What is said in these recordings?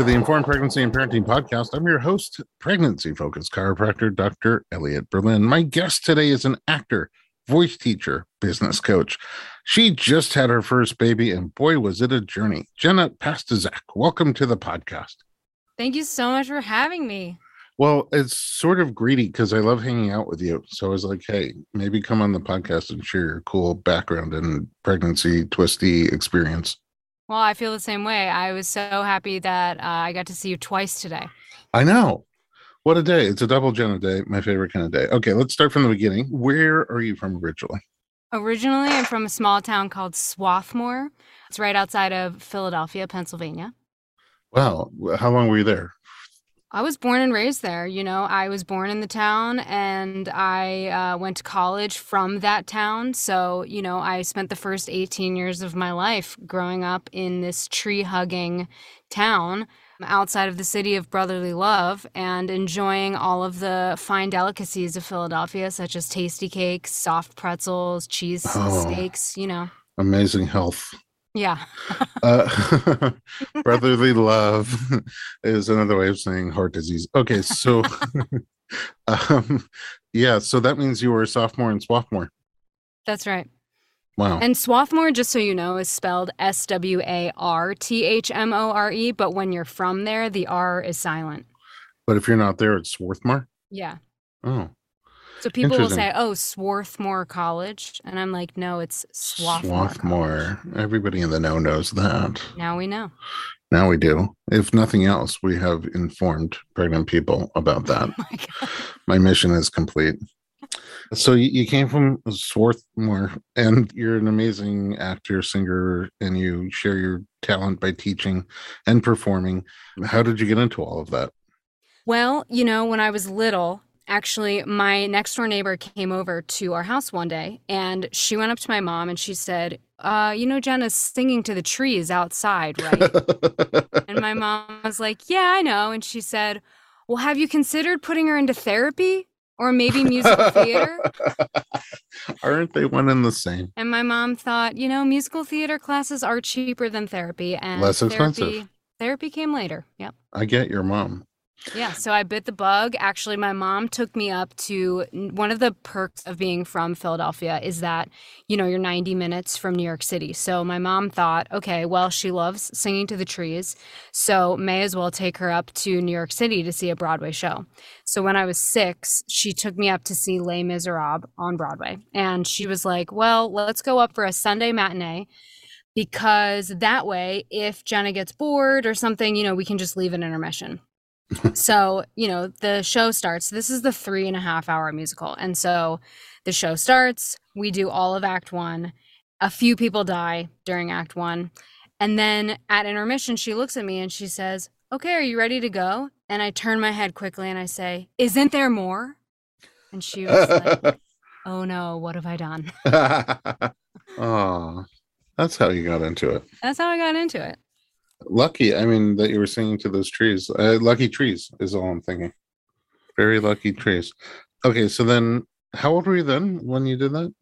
To the Informed Pregnancy and Parenting Podcast. I'm your host, pregnancy focused chiropractor Dr. Elliot Berlin. My guest today is an actor, voice teacher, business coach. She just had her first baby, and boy, was it a journey. Jenna Pastuszek, welcome to the podcast. Thank you so much for having me. Well, it's sort of greedy because I love hanging out with you. So I was like, hey, maybe come on the podcast and share your cool background and pregnancy twisty experience. Well, I feel the same way. I was so happy that uh, I got to see you twice today. I know. What a day. It's a double Jenna day, my favorite kind of day. Okay, let's start from the beginning. Where are you from originally? Originally, I'm from a small town called Swarthmore. It's right outside of Philadelphia, Pennsylvania. Wow. How long were you there? I was born and raised there. You know, I was born in the town and I uh, went to college from that town. So, you know, I spent the first 18 years of my life growing up in this tree hugging town outside of the city of brotherly love and enjoying all of the fine delicacies of Philadelphia, such as Tastykakes, soft pretzels, cheese oh, steaks, you know. Amazing health. Yeah. uh, brotherly love is another way of saying heart disease. Okay, so um, yeah, so that means you were a sophomore in Swarthmore. That's right. Wow. And Swarthmore, just so you know, is spelled S W A R T H M O R E, but when you're from there, the R is silent. But if you're not there, it's Swarthmore? Yeah. Oh. So people will say, "Oh, Swarthmore College," and I'm like, "No, it's Swarthmore." Swarthmore. Everybody in the know knows that. Now we know. Now we do. If nothing else, we have informed pregnant people about oh that. Oh my, my, mission is complete. So you, you came from Swarthmore, and you're an amazing actor, singer, and you share your talent by teaching and performing. How did you get into all of that? Well, you know, when I was little, Actually, my next door neighbor came over to our house one day and she went up to my mom and she said, uh, you know, Jenna's singing to the trees outside, right? and my mom was like, Yeah, I know. And she said, Well, have you considered putting her into therapy or maybe musical theater? Aren't they one and the same? And my mom thought, you know, musical theater classes are cheaper than therapy and less expensive. Therapy, therapy came later. Yep. I get your mom. Yeah, so I bit the bug. Actually, my mom took me up to one of the perks of being from Philadelphia is that, you know, you're 90 minutes from New York City. So my mom thought, okay, well, she loves singing to the trees, so may as well take her up to New York City to see a Broadway show. So when I was six, she took me up to see Les Miserables on Broadway. And she was like, well, let's go up for a Sunday matinee because that way, if Jenna gets bored or something, you know, we can just leave an intermission so, you know, the show starts. This is the three and a half hour musical. And so the show starts. We do all of Act One. A few people die during Act One. And then at intermission, she looks at me and she says, Okay, are you ready to go? And I turn my head quickly and I say, Isn't there more? And she was like, Oh no, what have I done? oh, that's how you got into it. That's how I got into it. Lucky, I mean, that you were singing to those trees. Uh, lucky trees is all I'm thinking. Very lucky trees. Okay, so then how old were you then when you did that?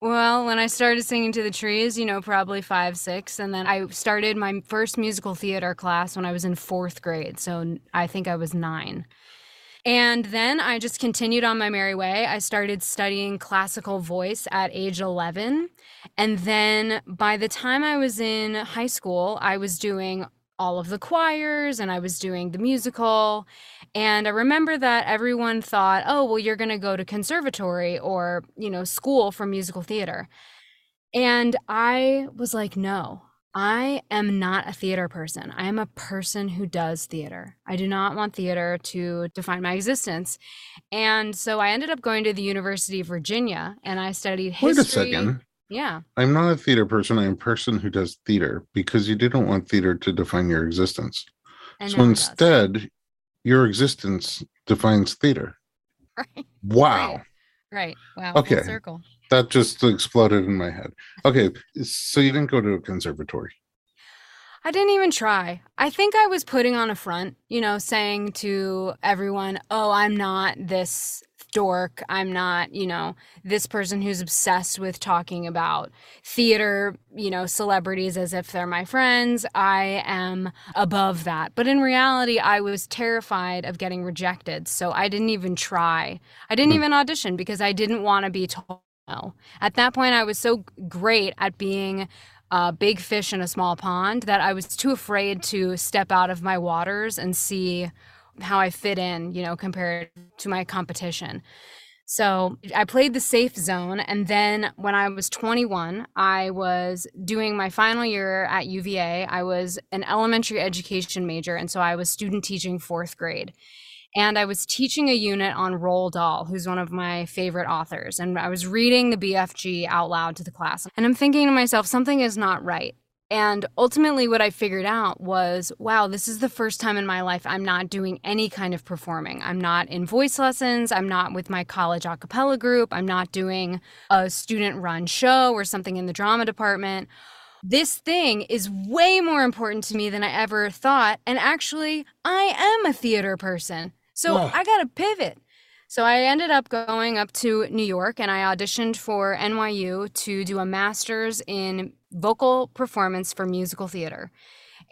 Well, when I started singing to the trees, you know, probably five, six. And then I started my first musical theater class when I was in fourth grade. So I think I was nine. And then I just continued on my merry way. I started studying classical voice at age 11. And then by the time I was in high school, I was doing all of the choirs and I was doing the musical. And I remember that everyone thought, oh, well, you're going to go to conservatory or, you know, school for musical theater. And I was like, no, I am not a theater person. I am a person who does theater. I do not want theater to define my existence. And so I ended up going to the University of Virginia and I studied history. Wait a second. Yeah. I'm not a theater person. I'm a person who does theater because you didn't want theater to define your existence. so instead, your existence defines theater. Right. Wow. Right. right. Wow. Okay. circle that just exploded in my head. Okay, so you didn't go to a conservatory. I didn't even try. I think I was putting on a front, you know, saying to everyone, "Oh, I'm not this dork. I'm not, you know, this person who's obsessed with talking about theater, you know, celebrities as if they're my friends. I am above that. But in reality, I was terrified of getting rejected. So I didn't even try. I didn't mm. even audition because I didn't want to be told no. At that point, I was so great at being a big fish in a small pond that I was too afraid to step out of my waters and see how I fit in, you know, compared to my competition. So I played the safe zone. And then when I was 21, I was doing my final year at UVA. I was an elementary education major. And so I was student teaching fourth grade. And I was teaching a unit on Roald Dahl, who's one of my favorite authors. And I was reading the BFG out loud to the class. And I'm thinking to myself, something is not right. And ultimately, what I figured out was wow, this is the first time in my life I'm not doing any kind of performing. I'm not in voice lessons. I'm not with my college a cappella group. I'm not doing a student run show or something in the drama department. This thing is way more important to me than I ever thought. And actually, I am a theater person. So. I got to pivot. So I ended up going up to New York and I auditioned for NYU to do a master's in vocal performance for musical theater.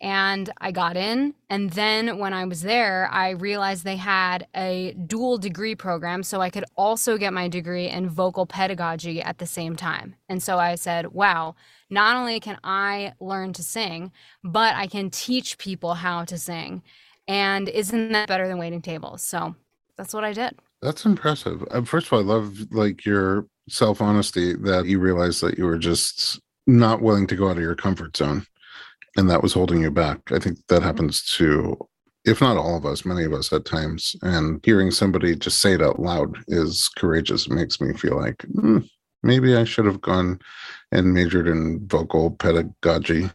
And I got in. And then when I was there, I realized they had a dual degree program. So I could also get my degree in vocal pedagogy at the same time. And so I said, wow, not only can I learn to sing, but I can teach people how to sing. And isn't that better than waiting tables? So that's what I did. That's impressive. Uh, first of all, I love like your self honesty that you realized that you were just not willing to go out of your comfort zone and that was holding you back. I think that mm-hmm. happens to, if not all of us, many of us at times. And hearing somebody just say it out loud is courageous. It makes me feel like mm, maybe I should have gone and majored in vocal pedagogy,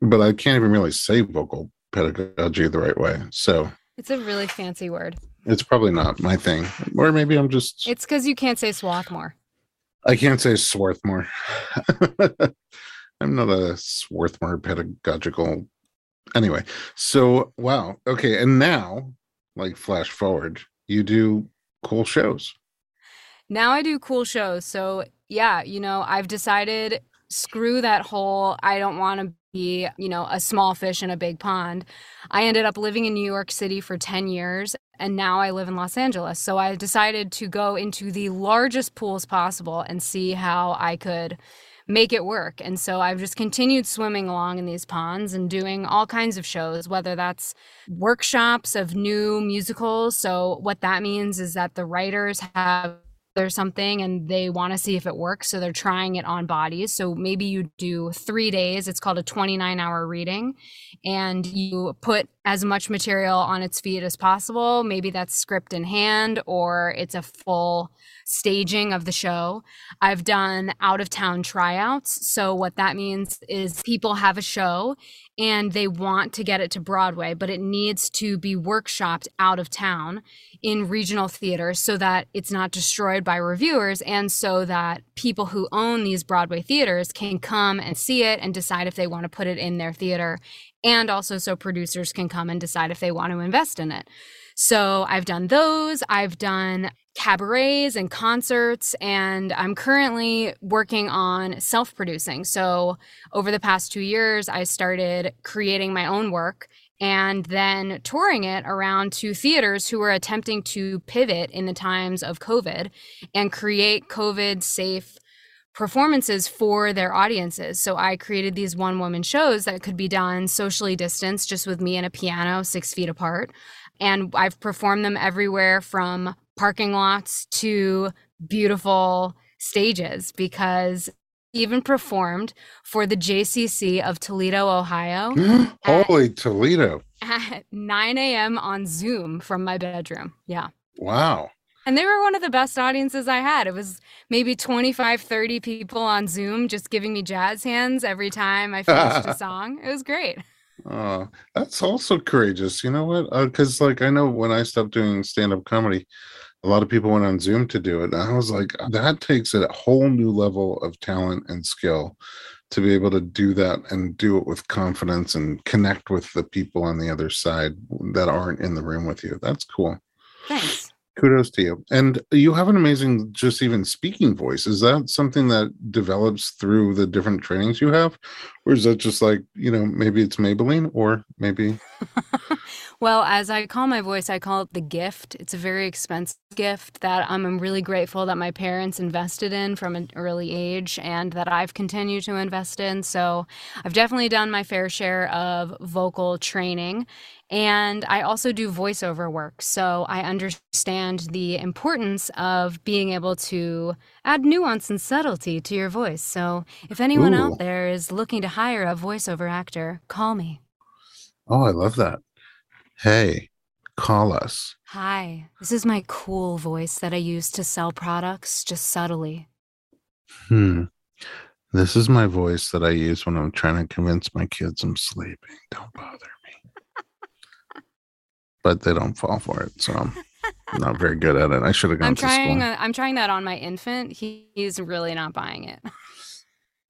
but I can't even really say vocal pedagogy the right way. So it's a really fancy word. It's probably not my thing. Or maybe I'm just. It's because you can't say Swarthmore. I can't say Swarthmore. I'm not a Swarthmore pedagogical. Anyway, so wow. Okay. And now, like, flash forward, you do cool shows. Now I do cool shows. So, yeah, you know, I've decided screw that whole I don't want to be, you know, a small fish in a big pond. I ended up living in New York City for 10 years and now I live in Los Angeles. So I decided to go into the largest pools possible and see how I could make it work. And so I've just continued swimming along in these ponds and doing all kinds of shows, whether that's workshops of new musicals. So what that means is that the writers have there's something and they want to see if it works. So they're trying it on bodies. So maybe you do three days. It's called a 29 hour reading. And you put as much material on its feet as possible. Maybe that's script in hand or it's a full staging of the show. I've done out of town tryouts. So, what that means is people have a show and they want to get it to Broadway, but it needs to be workshopped out of town in regional theaters so that it's not destroyed by reviewers and so that people who own these Broadway theaters can come and see it and decide if they want to put it in their theater and also so producers can come and decide if they want to invest in it. So I've done those. I've done cabarets and concerts, and I'm currently working on self producing. So over the past two years, I started creating my own work and then touring it around to theaters who are attempting to pivot in the times of COVID and create COVID safe performances for their audiences. So I created these one woman shows that could be done socially distanced, just with me and a piano six feet apart. And I've performed them everywhere from parking lots to beautiful stages because even performed for the JCC of Toledo, Ohio. Holy at, Toledo. At 9 a.m. on Zoom from my bedroom. Yeah. Wow. And they were one of the best audiences I had. It was maybe 25, 30 people on Zoom just giving me jazz hands every time I finished a song. It was great. Oh, that's also courageous. You know what? Because, uh, like, I know when I stopped doing stand up comedy, a lot of people went on Zoom to do it. And I was like, that takes a whole new level of talent and skill to be able to do that and do it with confidence and connect with the people on the other side that aren't in the room with you. That's cool. Thanks. Kudos to you. And you have an amazing just even speaking voice. Is that something that develops through the different trainings you have? Or is that just like you know maybe it's maybelline or maybe well as i call my voice i call it the gift. It's a very expensive gift that i'm really grateful that my parents invested in from an early age and that i've continued to invest in. So i've definitely done my fair share of vocal training and I also do voiceover work. So I understand the importance of being able to add nuance and subtlety to your voice. So if anyone Ooh. out there is looking to hire a voiceover actor, call me. Oh, I love that. Hey, call us. Hi, this is my cool voice that I use to sell products just subtly. Hmm. This is my voice that I use when I'm trying to convince my kids I'm sleeping. Don't bother but they don't fall for it. So I'm not very good at it. I should have gone I'm trying, uh, I'm trying that on my infant. He, he's really not buying it.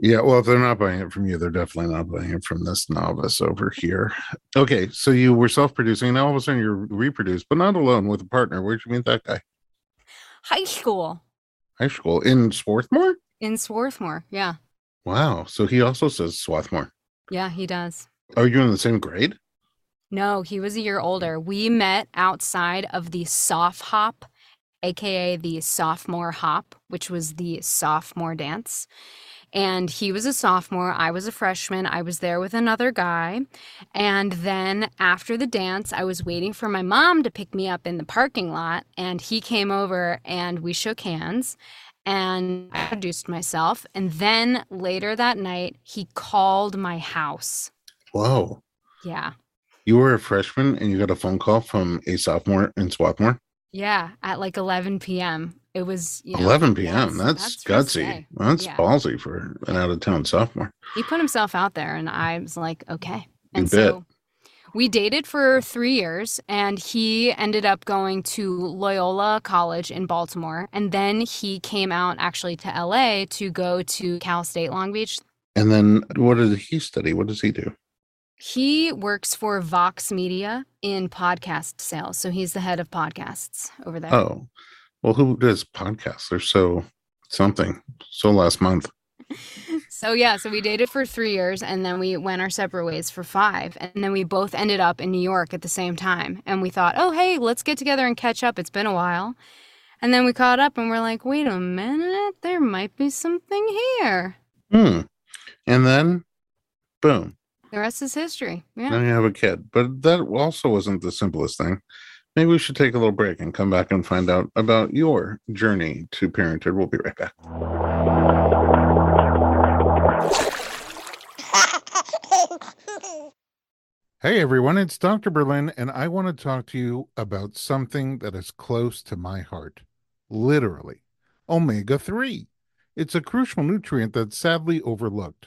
Yeah, well, if they're not buying it from you, they're definitely not buying it from this novice over here. Okay, so you were self-producing, and all of a sudden you're reproduced, but not alone with a partner. Where'd you meet that guy? High school. High school in Swarthmore. In Swarthmore, yeah. Wow. So he also says Swarthmore. Yeah, he does. Are you in the same grade? No, he was a year older. We met outside of the Soph Hop, aka the Sophomore Hop, which was the sophomore dance. And he was a sophomore, I was a freshman. I was there with another guy. And then after the dance, I was waiting for my mom to pick me up in the parking lot. And he came over and we shook hands and I introduced myself. And then later that night, he called my house. Whoa. Yeah you were a freshman and you got a phone call from a sophomore in Swarthmore? Yeah, at like 11 p.m. It was you know, 11 p.m. That's, that's gutsy. That's yeah. ballsy for an out of town sophomore. He put himself out there, and I was like, okay. And so we dated for three years, and he ended up going to Loyola College in Baltimore. And then he came out actually to LA to go to Cal State Long Beach. And then what did he study? What does he do? He works for Vox Media in podcast sales. So he's the head of podcasts over there. Oh, well, who does podcasts? They're so something. So last month. so yeah, so we dated for three years and then we went our separate ways for five. And then we both ended up in New York at the same time. And we thought, oh, hey, let's get together and catch up. It's been a while. And then we caught up and we're like, wait a minute, there might be something here. Hmm. And then, boom. The rest is history. Yeah. Then you have a kid. But that also wasn't the simplest thing. Maybe we should take a little break and come back and find out about your journey to parenthood. We'll be right back. Hey everyone, it's Dr. Berlin, and I want to talk to you about something that is close to my heart. Literally, omega 3. It's a crucial nutrient that's sadly overlooked.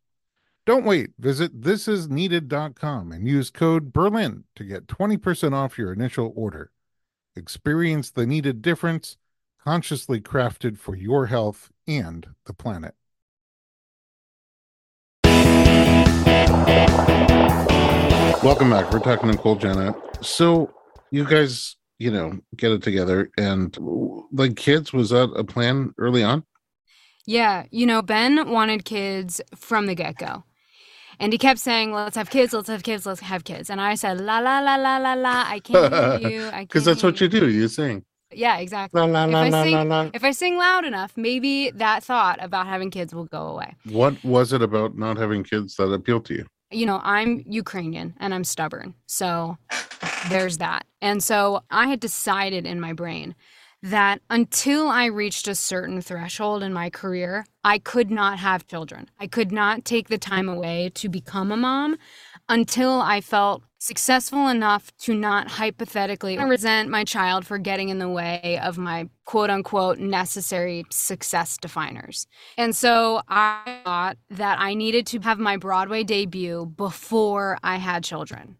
Don't wait. Visit thisisneeded.com and use code Berlin to get 20% off your initial order. Experience the needed difference, consciously crafted for your health and the planet. Welcome back. We're talking to Cole Jenna. So, you guys, you know, get it together and like kids, was that a plan early on? Yeah, you know, Ben wanted kids from the get go. And he kept saying, "Let's have kids. Let's have kids. Let's have kids." And I said, "La la la la la la. I can't hear you. I Because that's what you do. You sing. Yeah, exactly. La, la, if, la, I sing, la, la. if I sing loud enough, maybe that thought about having kids will go away. What was it about not having kids that appealed to you? You know, I'm Ukrainian and I'm stubborn. So there's that. And so I had decided in my brain that until I reached a certain threshold in my career, I could not have children. I could not take the time away to become a mom until I felt successful enough to not hypothetically resent my child for getting in the way of my quote unquote necessary success definers. And so I thought that I needed to have my Broadway debut before I had children.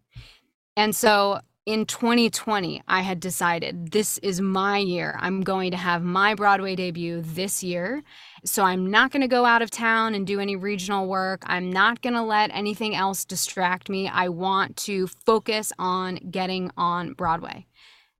And so in 2020, I had decided this is my year. I'm going to have my Broadway debut this year. So I'm not going to go out of town and do any regional work. I'm not going to let anything else distract me. I want to focus on getting on Broadway.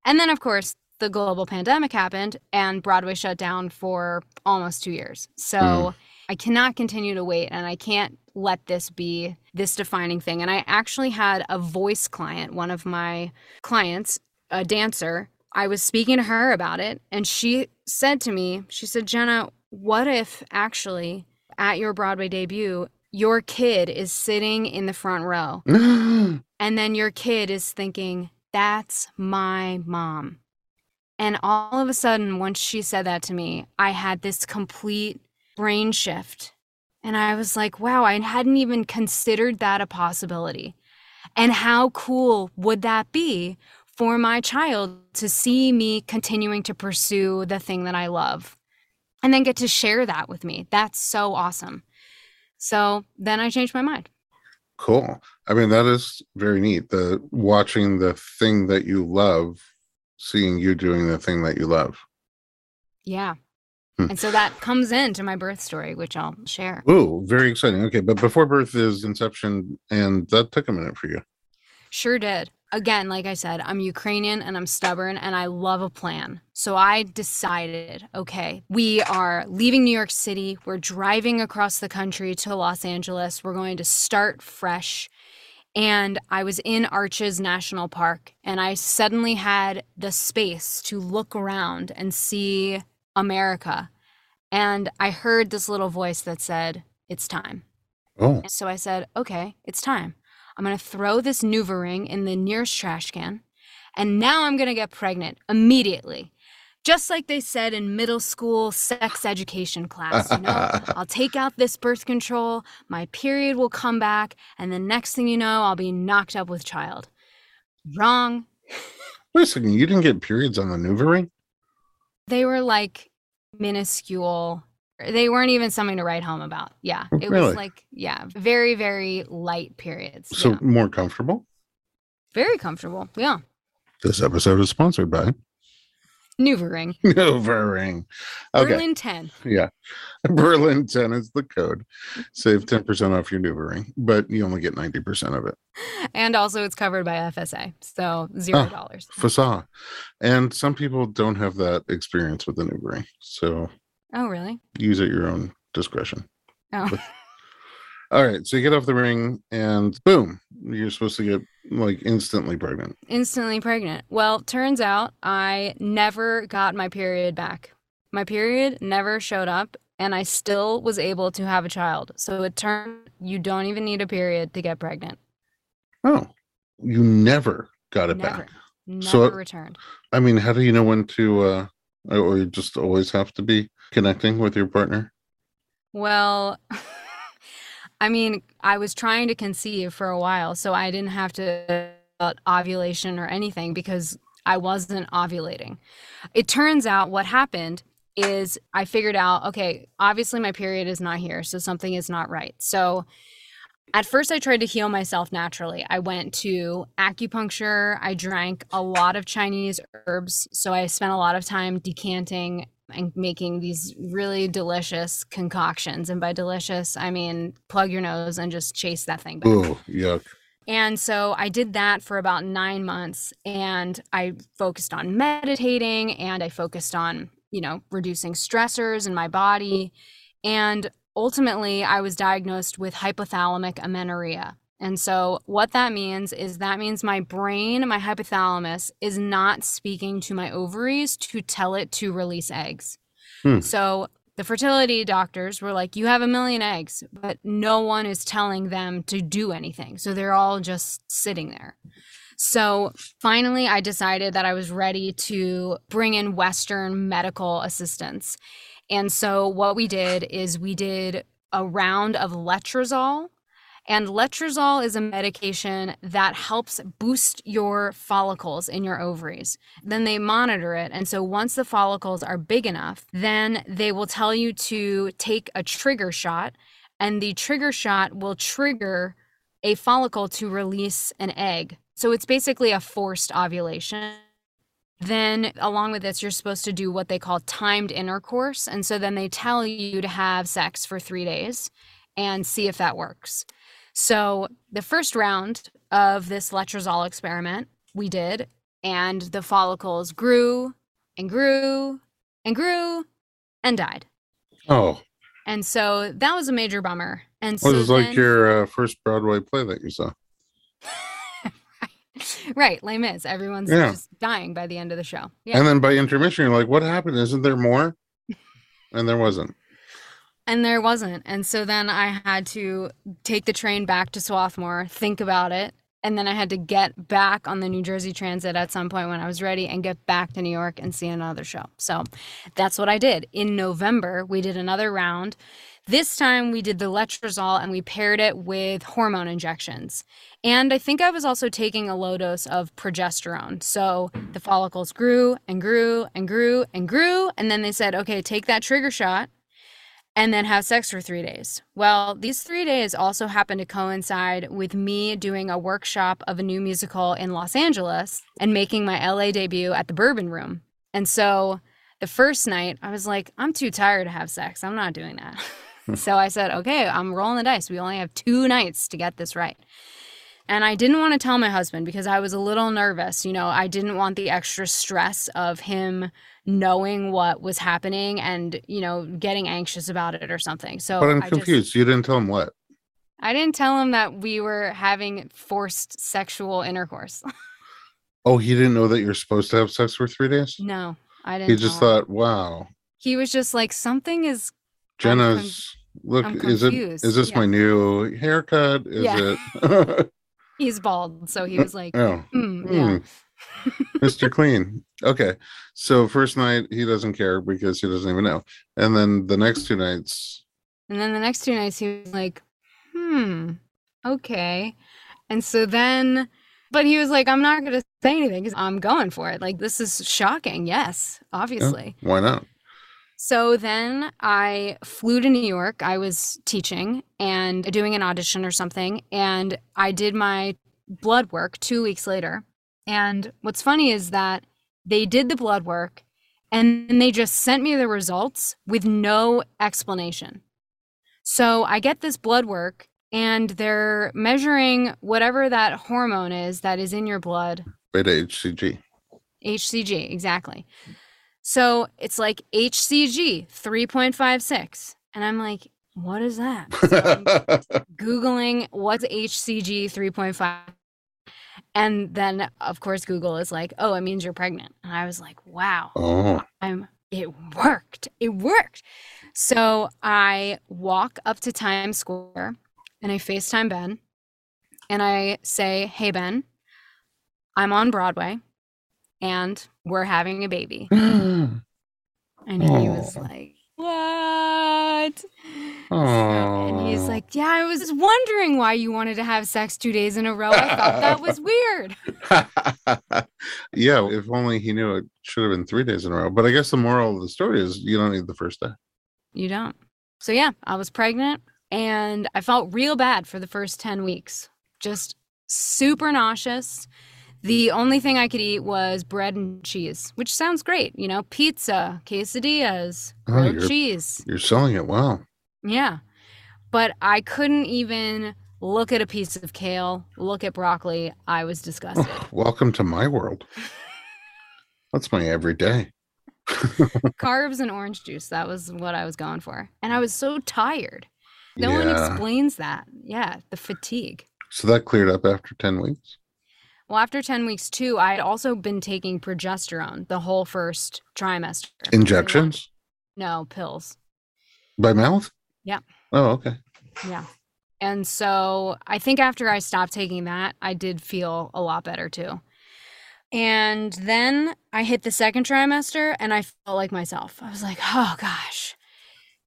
And then, of course, the global pandemic happened and Broadway shut down for almost two years. So mm. I cannot continue to wait and I can't let this be this defining thing. And I actually had a voice client, one of my clients, a dancer. I was speaking to her about it, and she said to me, She said, Jenna, what if actually at your Broadway debut, your kid is sitting in the front row, and then your kid is thinking, That's my mom. And all of a sudden, once she said that to me, I had this complete brain shift and I was like, wow, I hadn't even considered that a possibility. And how cool would that be for my child to see me continuing to pursue the thing that I love and then get to share that with me? That's so awesome. So then I changed my mind. Cool. I mean, that is very neat. The watching the thing that you love, seeing you doing the thing that you love. Yeah. Hmm. And so that comes into my birth story, which I'll share. Oh, very exciting. Okay, but before birth is inception, and that took a minute for you. Sure did. Again, like I said, I'm Ukrainian and I'm stubborn and I love a plan. So I decided okay, we are leaving New York City. We're driving across the country to Los Angeles. We're going to start fresh. And I was in Arches National Park and I suddenly had the space to look around and see America. And I heard this little voice that said, It's time. Oh. So I said, Okay, it's time. I'm going to throw this NuvaRing in the nearest trash can. And now I'm going to get pregnant immediately. Just like they said in middle school sex education class, you know, I'll take out this birth control, my period will come back, and the next thing you know, I'll be knocked up with child. Wrong. Wait a second, you didn't get periods on the NuvaRing? They were like minuscule. They weren't even something to write home about. Yeah. It really? was like, yeah, very, very light periods. So yeah. more comfortable? Very comfortable. Yeah. This episode is sponsored by NuvaRing. NuvaRing. Okay. Berlin 10. Yeah. Berlin 10 is the code. Save 10% off your NuvaRing, but you only get 90% of it. And also it's covered by FSA. So zero ah, dollars. FSA. And some people don't have that experience with the NuvaRing. So Oh really? Use at your own discretion. Oh. All right. So you get off the ring and boom, you're supposed to get like instantly pregnant. Instantly pregnant. Well, turns out I never got my period back. My period never showed up and I still was able to have a child. So it turned you don't even need a period to get pregnant. Oh, you never got it never, back. Never so, returned. I mean, how do you know when to, uh, or you just always have to be connecting with your partner? Well, I mean, I was trying to conceive for a while, so I didn't have to ovulation or anything because I wasn't ovulating. It turns out what happened is I figured out, okay, obviously my period is not here, so something is not right. So at first I tried to heal myself naturally. I went to acupuncture, I drank a lot of Chinese herbs, so I spent a lot of time decanting and making these really delicious concoctions. And by delicious, I mean plug your nose and just chase that thing back. Oh, yuck. And so I did that for about nine months and I focused on meditating and I focused on, you know, reducing stressors in my body. And ultimately, I was diagnosed with hypothalamic amenorrhea. And so, what that means is that means my brain, my hypothalamus, is not speaking to my ovaries to tell it to release eggs. Hmm. So, the fertility doctors were like, You have a million eggs, but no one is telling them to do anything. So, they're all just sitting there. So, finally, I decided that I was ready to bring in Western medical assistance. And so, what we did is we did a round of letrozole And letrozole is a medication that helps boost your follicles in your ovaries. Then they monitor it. And so once the follicles are big enough, then they will tell you to take a trigger shot. And the trigger shot will trigger a follicle to release an egg. So it's basically a forced ovulation. Then, along with this, you're supposed to do what they call timed intercourse. And so then they tell you to have sex for three days and see if that works. So, the first round of this letrozole experiment we did, and the follicles grew and grew and grew and died. Oh. And so that was a major bummer. And so well, it was then, like your uh, first Broadway play that you saw. right, Les Mis. Everyone's yeah. just dying by the end of the show. Yeah. And then by intermission, you're like, what happened? Isn't there more? and there wasn't. And there wasn't. And so then I had to take the train back to Swarthmore, think about it. And then I had to get back on the New Jersey Transit at some point when I was ready and get back to New York and see another show. So that's what I did. In November, we did another round. This time we did the letrozole and we paired it with hormone injections. And I think I was also taking a low dose of progesterone. So the follicles grew and grew and grew and grew. And then they said, okay, take that trigger shot and then have sex for three days. Well, these three days also happened to coincide with me doing a workshop of a new musical in Los Angeles and making my LA debut at the Bourbon Room. And so the first night, I was like, I'm too tired to have sex. I'm not doing that. so I said, okay, I'm rolling the dice. We only have two nights to get this right. And I didn't want to tell my husband because I was a little nervous. You know, I didn't want the extra stress of him knowing what was happening and, you know, getting anxious about it or something. So But I'm I confused. Just, you didn't tell him what? I didn't tell him that we were having forced sexual intercourse. oh, he didn't know that you're supposed to have sex for three days? No, I didn't. He just thought, wow. He was just like, something is Jenna's look, is it is this yeah. my new haircut? Is yeah. it He's bald, so he was like, "Oh, mm, yeah." Mm. Mr. Clean. Okay. So first night he doesn't care because he doesn't even know. And then the next two nights. And then the next two nights he was like, hmm, okay. And so then but he was like, I'm not gonna say anything because I'm going for it. Like this is shocking. Yes, obviously. Yeah, why not? So then I flew to New York. I was teaching and doing an audition or something. And I did my blood work two weeks later. And what's funny is that they did the blood work and they just sent me the results with no explanation. So I get this blood work and they're measuring whatever that hormone is that is in your blood. Beta HCG. HCG, exactly. So it's like HCG 3.56. And I'm like, what is that? So Googling what's HCG 3.5. And then of course Google is like, oh, it means you're pregnant. And I was like, wow. Oh. I'm it worked. It worked. So I walk up to Times Square and I FaceTime Ben and I say, Hey Ben, I'm on Broadway and we're having a baby. and he oh. was like, What? So, and he's oh. like, Yeah, I was wondering why you wanted to have sex two days in a row. I thought that was weird. yeah, if only he knew it should have been three days in a row. But I guess the moral of the story is you don't need the first day. You don't. So, yeah, I was pregnant and I felt real bad for the first 10 weeks. Just super nauseous the only thing I could eat was bread and cheese, which sounds great. You know, pizza, quesadillas, oh, grilled you're, cheese. You're selling it well. Yeah. But I couldn't even look at a piece of kale, look at broccoli. I was disgusted. Oh, welcome to my world. That's my everyday. Carbs and orange juice. That was what I was going for. And I was so tired. No yeah. one explains that. Yeah, the fatigue. So that cleared up after 10 weeks? Well, after 10 weeks, too, I had also been taking progesterone the whole first trimester. Injections? No, pills. By mouth? Yeah. Oh, okay. Yeah. And so I think after I stopped taking that, I did feel a lot better too. And then I hit the second trimester and I felt like myself. I was like, oh gosh,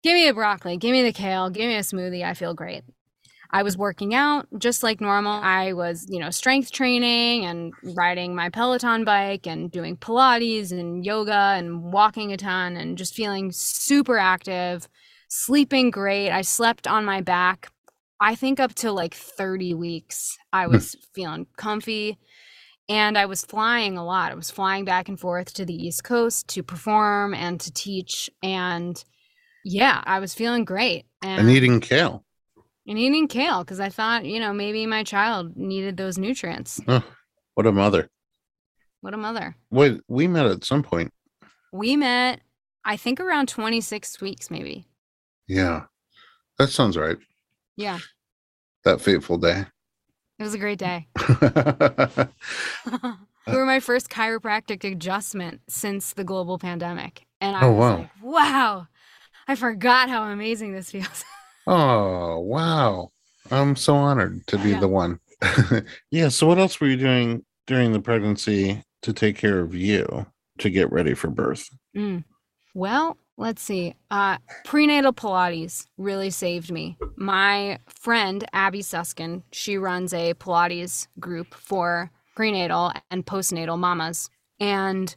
give me a broccoli, give me the kale, give me a smoothie. I feel great. I was working out just like normal. I was, you know, strength training and riding my Peloton bike and doing Pilates and yoga and walking a ton and just feeling super active, sleeping great. I slept on my back. I think up to like 30 weeks. I hmm. was feeling comfy and I was flying a lot. I was flying back and forth to the East Coast to perform and to teach and yeah, I was feeling great. And, and eating kale and eating kale because I thought, you know, maybe my child needed those nutrients. Oh, what a mother. What a mother. Wait, we met at some point. We met, I think, around 26 weeks, maybe. Yeah, that sounds right. Yeah. That fateful day. It was a great day. you were my first chiropractic adjustment since the global pandemic. And I oh, was wow. like, wow, I forgot how amazing this feels. Oh, wow. I'm so honored to be the one. yeah. So, what else were you doing during the pregnancy to take care of you to get ready for birth? Mm. Well, let's see. Uh, prenatal Pilates really saved me. My friend, Abby Suskin, she runs a Pilates group for prenatal and postnatal mamas. And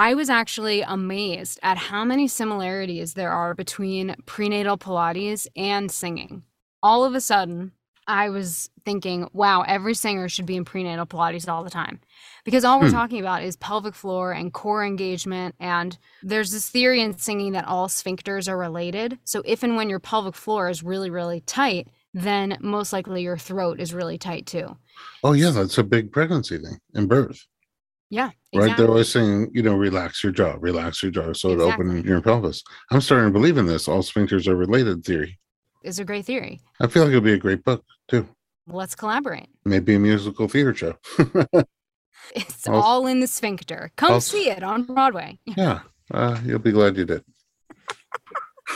I was actually amazed at how many similarities there are between prenatal Pilates and singing. All of a sudden, I was thinking, wow, every singer should be in prenatal Pilates all the time. Because all we're hmm. talking about is pelvic floor and core engagement. And there's this theory in singing that all sphincters are related. So if and when your pelvic floor is really, really tight, then most likely your throat is really tight too. Oh, yeah, that's a big pregnancy thing and birth. Yeah. Exactly. Right. They're always saying, you know, relax your jaw, relax your jaw. So exactly. it open your pelvis. I'm starting to believe in this. All sphincters are related theory. It's a great theory. I feel like it'll be a great book too. Let's collaborate. Maybe a musical theater show. it's I'll, all in the sphincter. Come I'll, see it on Broadway. Yeah. Uh, you'll be glad you did.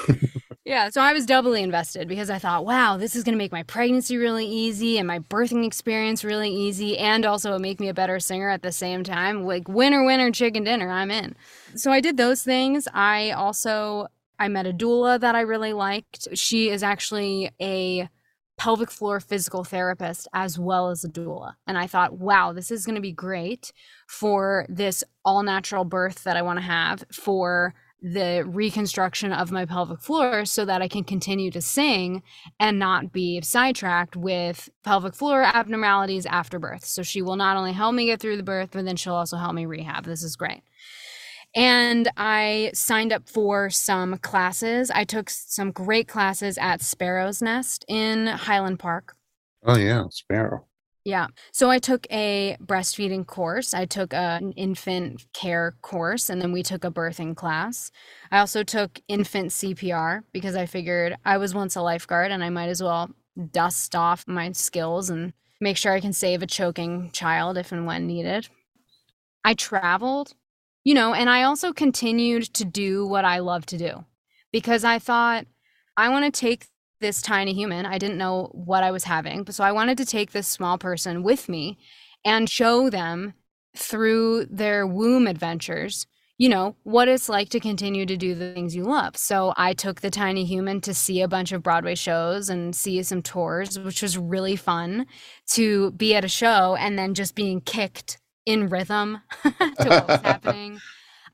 Yeah, so I was doubly invested because I thought, wow, this is going to make my pregnancy really easy and my birthing experience really easy and also make me a better singer at the same time. Like winner winner chicken dinner, I'm in. So I did those things. I also I met a doula that I really liked. She is actually a pelvic floor physical therapist as well as a doula. And I thought, wow, this is going to be great for this all natural birth that I want to have for the reconstruction of my pelvic floor so that I can continue to sing and not be sidetracked with pelvic floor abnormalities after birth. So she will not only help me get through the birth, but then she'll also help me rehab. This is great. And I signed up for some classes. I took some great classes at Sparrow's Nest in Highland Park. Oh, yeah, Sparrow. Yeah. So I took a breastfeeding course. I took an infant care course, and then we took a birthing class. I also took infant CPR because I figured I was once a lifeguard and I might as well dust off my skills and make sure I can save a choking child if and when needed. I traveled, you know, and I also continued to do what I love to do because I thought I want to take this tiny human. I didn't know what I was having. So I wanted to take this small person with me and show them through their womb adventures, you know, what it's like to continue to do the things you love. So I took the tiny human to see a bunch of Broadway shows and see some tours, which was really fun to be at a show and then just being kicked in rhythm to what was happening.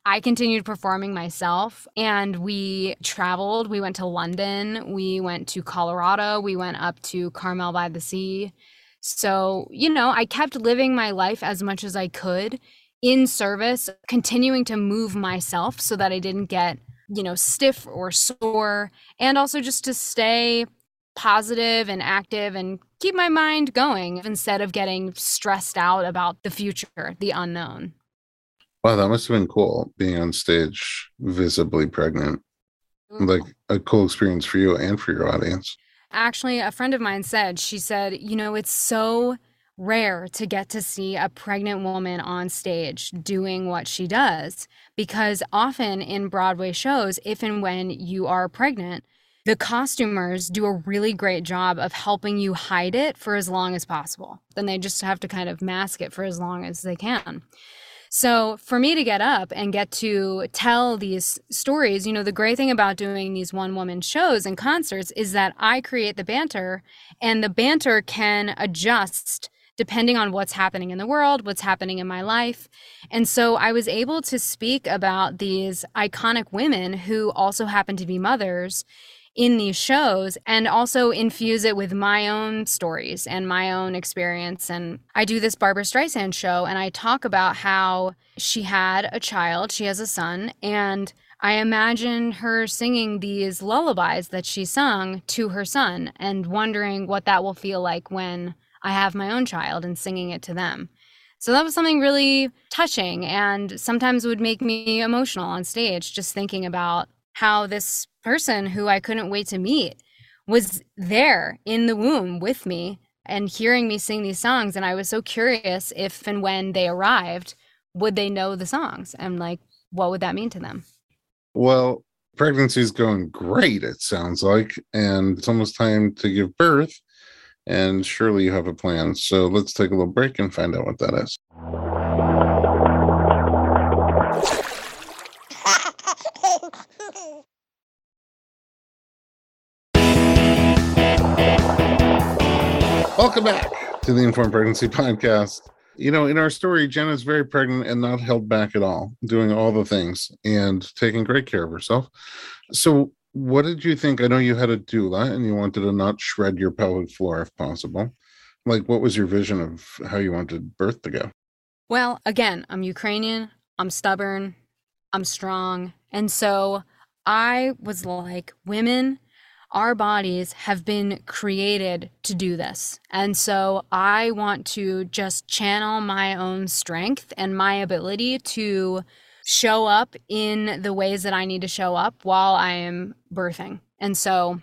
I continued performing myself and we traveled. We went to London, we went to Colorado, we went up to Carmel by the Sea. So, you know, I kept living my life as much as I could in service, continuing to move myself so that I didn't get, you know, stiff or sore, and also just to stay positive and active and keep my mind going instead of getting stressed out about the future, the unknown. Wow, that must have been cool being on stage visibly pregnant. Mm. Like a cool experience for you and for your audience. Actually, a friend of mine said, she said, you know, it's so rare to get to see a pregnant woman on stage doing what she does because often in Broadway shows, if and when you are pregnant, the costumers do a really great job of helping you hide it for as long as possible. Then they just have to kind of mask it for as long as they can. So for me to get up and get to tell these stories, you know, the great thing about doing these one woman shows and concerts is that I create the banter and the banter can adjust depending on what's happening in the world, what's happening in my life. And so I was able to speak about these iconic women who also happen to be mothers in these shows and also infuse it with my own stories and my own experience. And I do this Barbra Streisand show and I talk about how she had a child, she has a son, and I imagine her singing these lullabies that she sung to her son and wondering what that will feel like when I have my own child and singing it to them. So that was something really touching and sometimes would make me emotional on stage just thinking about how this person who I couldn't wait to meet was there in the womb with me and hearing me sing these songs and I was so curious if and when they arrived would they know the songs and like what would that mean to them? Well, pregnancy is going great it sounds like and it's almost time to give birth and surely you have a plan. So let's take a little break and find out what that is. Welcome back to the Informed Pregnancy Podcast. You know, in our story, Jenna's very pregnant and not held back at all, doing all the things and taking great care of herself. So, what did you think? I know you had a doula and you wanted to not shred your pelvic floor if possible. Like, what was your vision of how you wanted birth to go? Well, again, I'm Ukrainian, I'm stubborn, I'm strong. And so I was like, women, our bodies have been created to do this. And so I want to just channel my own strength and my ability to show up in the ways that I need to show up while I am birthing. And so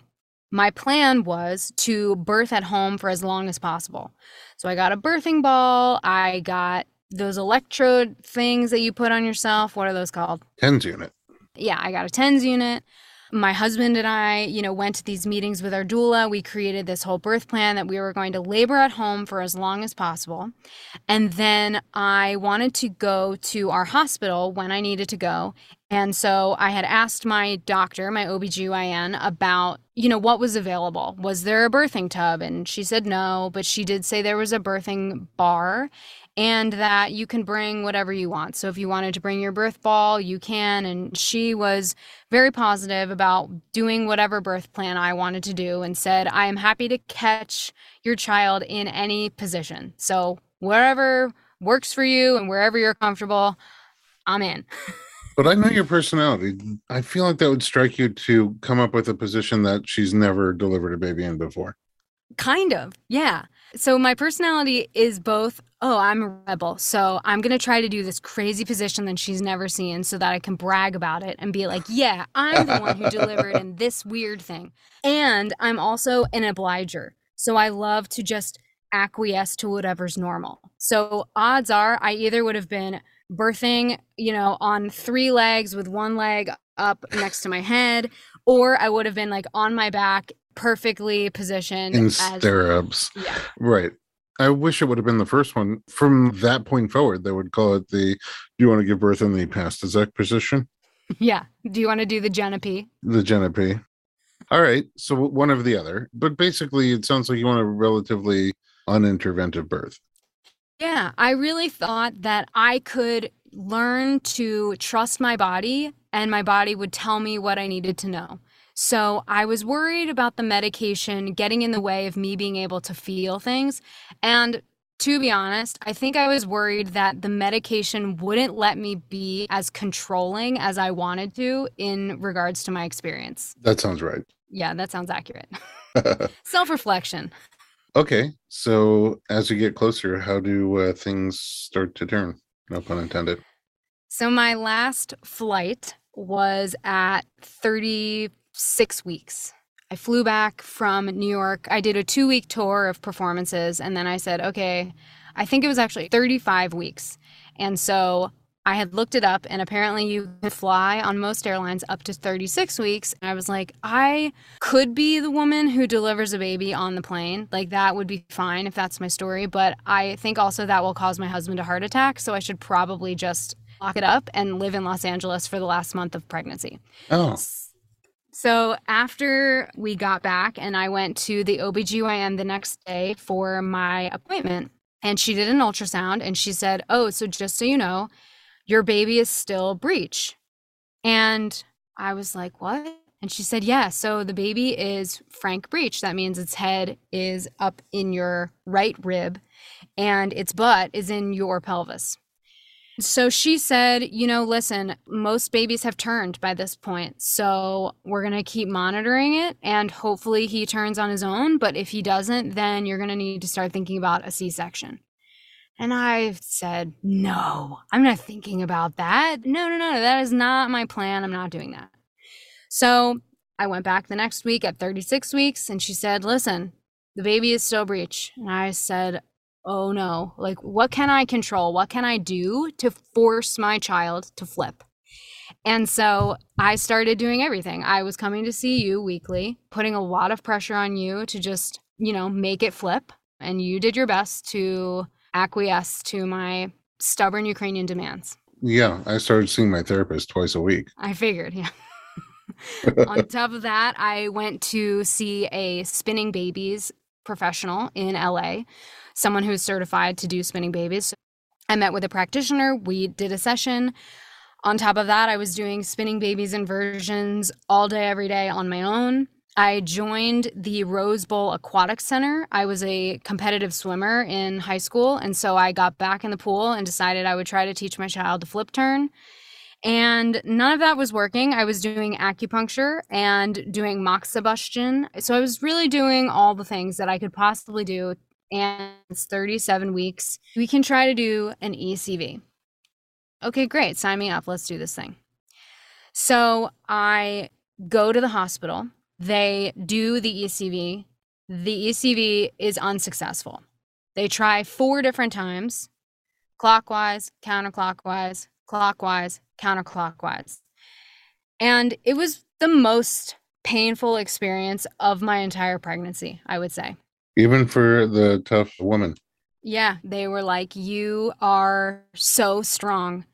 my plan was to birth at home for as long as possible. So I got a birthing ball, I got those electrode things that you put on yourself. What are those called? TENS unit. Yeah, I got a TENS unit my husband and I, you know, went to these meetings with our doula. We created this whole birth plan that we were going to labor at home for as long as possible. And then I wanted to go to our hospital when I needed to go. And so I had asked my doctor, my OBGYN, about, you know, what was available. Was there a birthing tub? And she said no, but she did say there was a birthing bar and that you can bring whatever you want. So if you wanted to bring your birth ball, you can. And she was very positive about doing whatever birth plan I wanted to do and said, I am happy to catch your child in any position. So wherever works for you and wherever you're comfortable, I'm in. but I know your personality. I feel like that would strike you to come up with a position that she's never delivered a baby in before. Kind of, yeah. So my personality is both, oh, I'm a rebel. So I'm going to try to do this crazy position that she's never seen so that I can brag about it and be like, yeah, I'm the one who delivered in this weird thing. And I'm also an obliger. So I love to just acquiesce to whatever's normal. So odds are I either would have been birthing, you know, on three legs with one leg up next to my head, or I would have been like on my back perfectly positioned in as, stirrups. Yeah. Right. I wish it would have been the first one. From that point forward, they would call it the do you want to give birth in the Pastuszek position? Yeah. Do you want to do the Jenna P? The Jenna P. All right. So one of the other. But basically, it sounds like you want a relatively uninterventive birth. Yeah. I really thought that I could learn to trust my body and my body would tell me what I needed to know. So I was worried about the medication getting in the way of me being able to feel things. And to be honest, I think I was worried that the medication wouldn't let me be as controlling as I wanted to in regards to my experience. That sounds right. Yeah, that sounds accurate. Self reflection. Okay. So as you get closer, how do uh, things start to turn? No pun intended. So my last flight was at 30 six weeks. I flew back from New York. I did a two week tour of performances. And then I said, okay, I think it was actually 35 weeks. And so I had looked it up, and apparently you can fly on most airlines up to 36 weeks. And I was like, I could be the woman who delivers a baby on the plane. Like, that would be fine if that's my story. But I think also that will cause my husband a heart attack. So I should probably just lock it up and live in Los Angeles for the last month of pregnancy. Oh. So after we got back and I went to the OBGYN the next day for my appointment and she did an ultrasound and she said, "Oh, so just so you know, your baby is still breech." And I was like, "What?" And she said, "Yeah, so the baby is frank breech. That means its head is up in your right rib and its butt is in your pelvis." So she said, you know, listen, most babies have turned by this point. So we're going to keep monitoring it and hopefully he turns on his own. But if he doesn't, then you're going to need to start thinking about a C section. And I said, no, I'm not thinking about that. No, no, no, that is not my plan. I'm not doing that. So I went back the next week at 36 weeks and she said, listen, the baby is still breech. And I said, oh no, like what can I control? What can I do to force my child to flip? And so I started doing everything. I was coming to see you weekly, putting a lot of pressure on you to just, you know, make it flip. And you did your best to acquiesce to my stubborn Ukrainian demands. Yeah, I started seeing my therapist twice a week. I figured, yeah. On top of that, I went to see a spinning babies professional in LA someone who is certified to do spinning babies. I met with a practitioner, we did a session. On top of that, I was doing spinning babies inversions all day, every day on my own. I joined the Rose Bowl Aquatic Center. I was a competitive swimmer in high school, and so I got back in the pool and decided I would try to teach my child to flip turn. And none of that was working. I was doing acupuncture and doing moxibustion. So I was really doing all the things that I could possibly do and it's 37 weeks. We can try to do an ECV. Okay, great. Sign me up. Let's do this thing. So I go to the hospital. They do the ECV. The ECV is unsuccessful. They try four different times clockwise, counterclockwise, clockwise, counterclockwise. And it was the most painful experience of my entire pregnancy, I would say even for the tough woman. Yeah, they were like, You are so strong.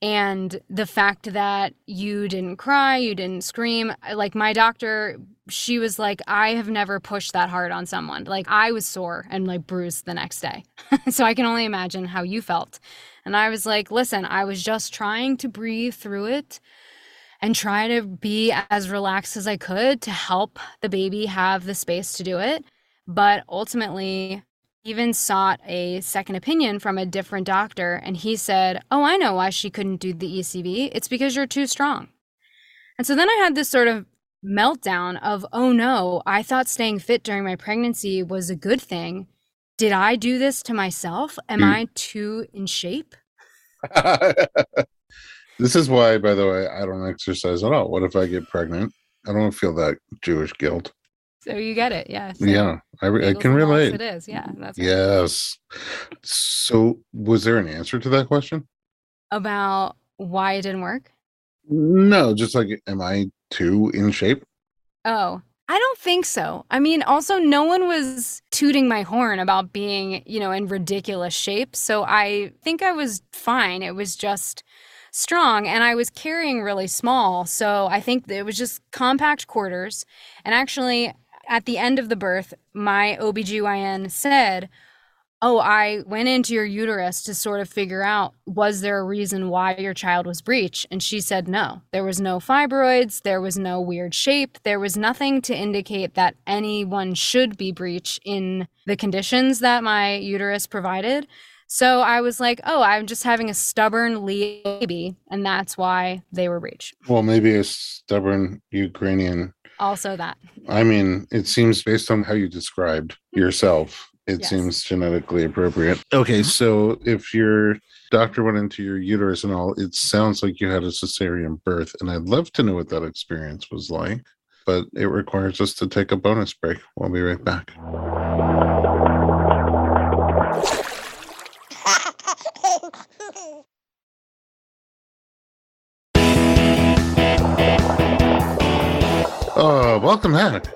And the fact that you didn't cry, you didn't scream, like my doctor, she was like, I have never pushed that hard on someone. Like I was sore and like bruised the next day. so I can only imagine how you felt. And I was like, Listen, I was just trying to breathe through it and try to be as relaxed as I could to help the baby have the space to do it but ultimately even sought a second opinion from a different doctor and he said oh i know why she couldn't do the ecv it's because you're too strong. And so then i had this sort of meltdown of oh no i thought staying fit during my pregnancy was a good thing. Did i do this to myself? Am mm. i too in shape? This is why by the way i don't exercise at all. What if i get pregnant? I don't feel that jewish guilt so you get it, yeah. So yeah, I, I can relate. It is, yeah. That's yes. So, was there an answer to that question about why it didn't work? No, just like, am I too in shape? Oh, I don't think so. I mean, also, no one was tooting my horn about being, you know, in ridiculous shape. So I think I was fine. It was just strong and I was carrying really small. So I think it was just compact quarters. And actually, at the end of the birth, my OBGYN said, Oh, I went into your uterus to sort of figure out was there a reason why your child was breech? And she said no. There was no fibroids, there was no weird shape, there was nothing to indicate that anyone should be breech in the conditions that my uterus provided. So I was like, oh, I'm just having a stubborn baby, and that's why they were breech. Well, maybe a stubborn Ukrainian also that. I mean, it seems based on how you described yourself, it yes. seems genetically appropriate. Okay, so if your doctor went into your uterus and all, it sounds like you had a cesarean birth, and I'd love to know what that experience was like. But it requires us to take a bonus break. We'll be right back. Welcome back.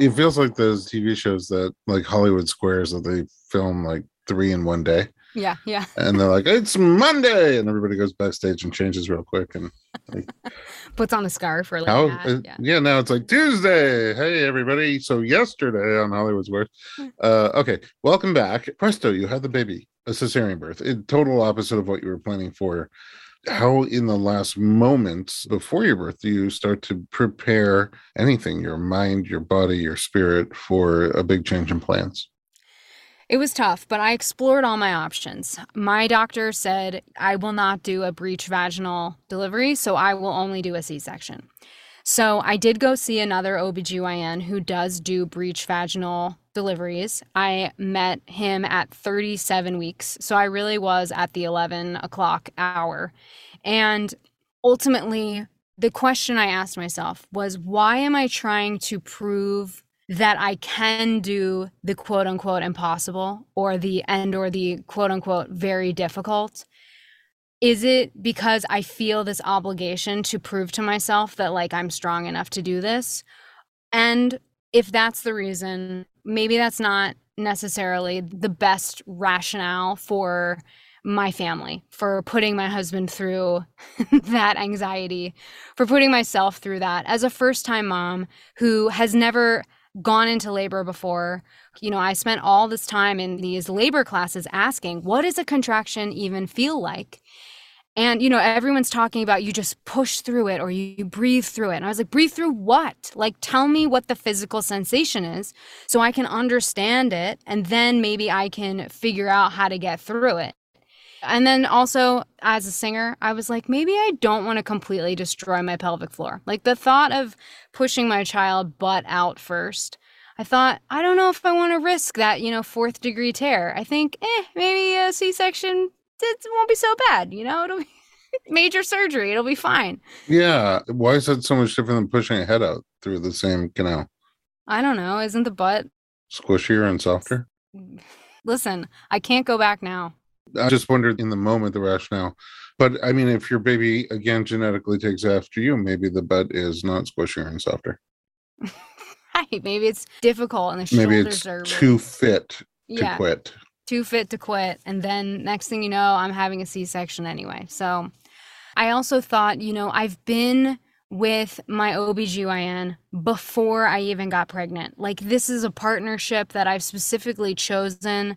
It feels like those TV shows that like Hollywood Squares that they film like three in one day. Yeah, yeah. And they're like, it's Monday, and everybody goes backstage and changes real quick and like, puts on a scarf or like how, that. yeah. yeah. Now it's like Tuesday. Hey everybody. So yesterday on Hollywood Squares. Hmm. Uh, okay, welcome back. Presto, you had the baby, a cesarean birth. It, total opposite of what you were planning for how in the last moments before your birth do you start to prepare anything your mind your body your spirit for a big change in plans it was tough, but I explored all my options. My doctor said I will not do a breech vaginal delivery, so I will only do a C section. So I did go see another OBGYN who does do breech vaginal deliveries. I met him at 37 weeks. So I really was at the 11 o'clock hour. And ultimately, the question I asked myself was why am I trying to prove that I can do the quote unquote impossible or the end or the quote unquote very difficult? Is it because I feel this obligation to prove to myself that like I'm strong enough to do this? And if that's the reason, maybe that's not necessarily the best rationale for my family, for putting my husband through that anxiety, for putting myself through that as a first time mom who has never gone into labor before. You know, I spent all this time in these labor classes asking, what does a contraction even feel like? And, you know, everyone's talking about you just push through it or you, you, breathe through it. And I was like, breathe through what? Like, tell me what the physical sensation is so I can understand it. And then maybe I can figure out how to get through it. And then also, as a singer, I was like, maybe I don't want to completely destroy my pelvic floor. Like the thought of pushing my child butt out first, I thought, I don't know if I want to risk that, you know, fourth degree tear. I think, eh, maybe a C section, it won't be so bad, you know, it'll be major surgery, it'll be fine. Yeah. Why is that so much different than pushing a head out through the same canal? I don't know. Isn't the butt squishier and softer? Listen, I can't go back now. I just wondered in the moment the rationale. But I mean, if your baby again genetically takes after you, maybe the butt is not squishier and softer. right. Maybe it's difficult and the maybe shoulders it's are too fit to yeah, quit. Too fit to quit. And then next thing you know, I'm having a C section anyway. So I also thought, you know, I've been with my OBGYN before I even got pregnant. Like, this is a partnership that I've specifically chosen.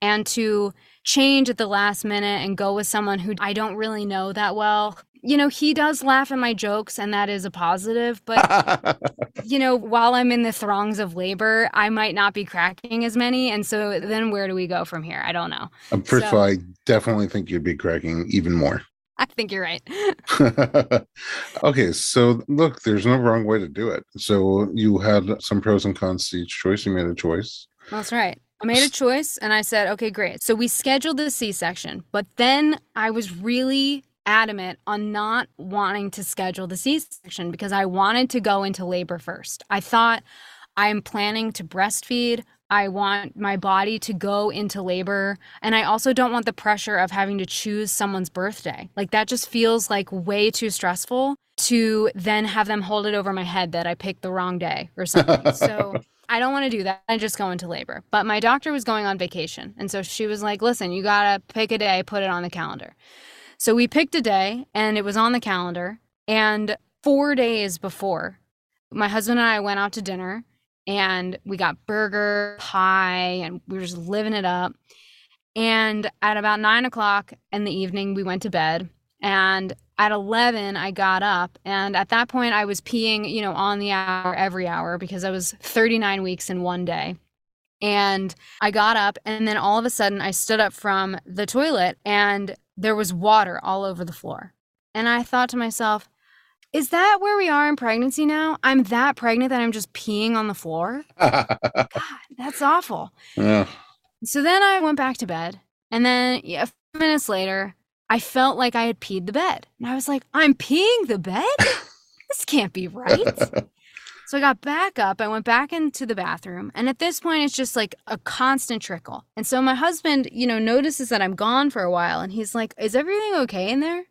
And to change at the last minute and go with someone who I don't really know that well. You know, he does laugh at my jokes, and that is a positive. But, you know, while I'm in the throngs of labor, I might not be cracking as many. And so then where do we go from here? I don't know. Um, first so, of all, I definitely think you'd be cracking even more. I think you're right. okay, so look, there's no wrong way to do it. So you had some pros and cons to each choice. You made a choice. That's right. I made a choice and I said, okay, great. So we scheduled the C section, but then I was really adamant on not wanting to schedule the C section because I wanted to go into labor first. I thought I'm planning to breastfeed. I want my body to go into labor. And I also don't want the pressure of having to choose someone's birthday. Like that just feels like way too stressful to then have them hold it over my head that I picked the wrong day or something. so I don't want to do that. I just go into labor. But my doctor was going on vacation. And so she was like, listen, you got to pick a day, put it on the calendar. So we picked a day and it was on the calendar. And four days before, my husband and I went out to dinner and we got burger, pie, and we were just living it up. And at about nine o'clock in the evening, we went to bed. And at 11 i got up and at that point i was peeing you know on the hour every hour because i was 39 weeks in one day and i got up and then all of a sudden i stood up from the toilet and there was water all over the floor and i thought to myself is that where we are in pregnancy now i'm that pregnant that i'm just peeing on the floor God, that's awful yeah. so then i went back to bed and then a few minutes later I felt like I had peed the bed. And I was like, I'm peeing the bed? this can't be right. so I got back up. I went back into the bathroom. And at this point, it's just like a constant trickle. And so my husband, you know, notices that I'm gone for a while. And he's like, Is everything okay in there?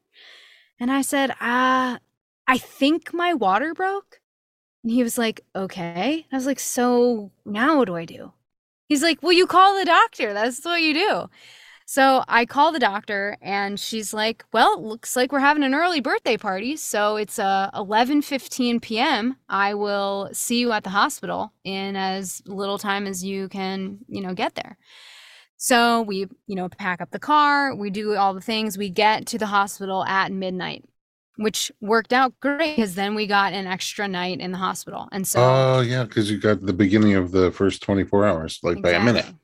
And I said, Uh, I think my water broke. And he was like, okay. I was like, so now what do I do? He's like, well, you call the doctor. That's what you do. So I call the doctor and she's like, "Well, looks like we're having an early birthday party, so it's uh 11:15 p.m. I will see you at the hospital in as little time as you can, you know, get there." So we, you know, pack up the car, we do all the things, we get to the hospital at midnight, which worked out great because then we got an extra night in the hospital. And so Oh, yeah, cuz you got the beginning of the first 24 hours like exactly. by a minute.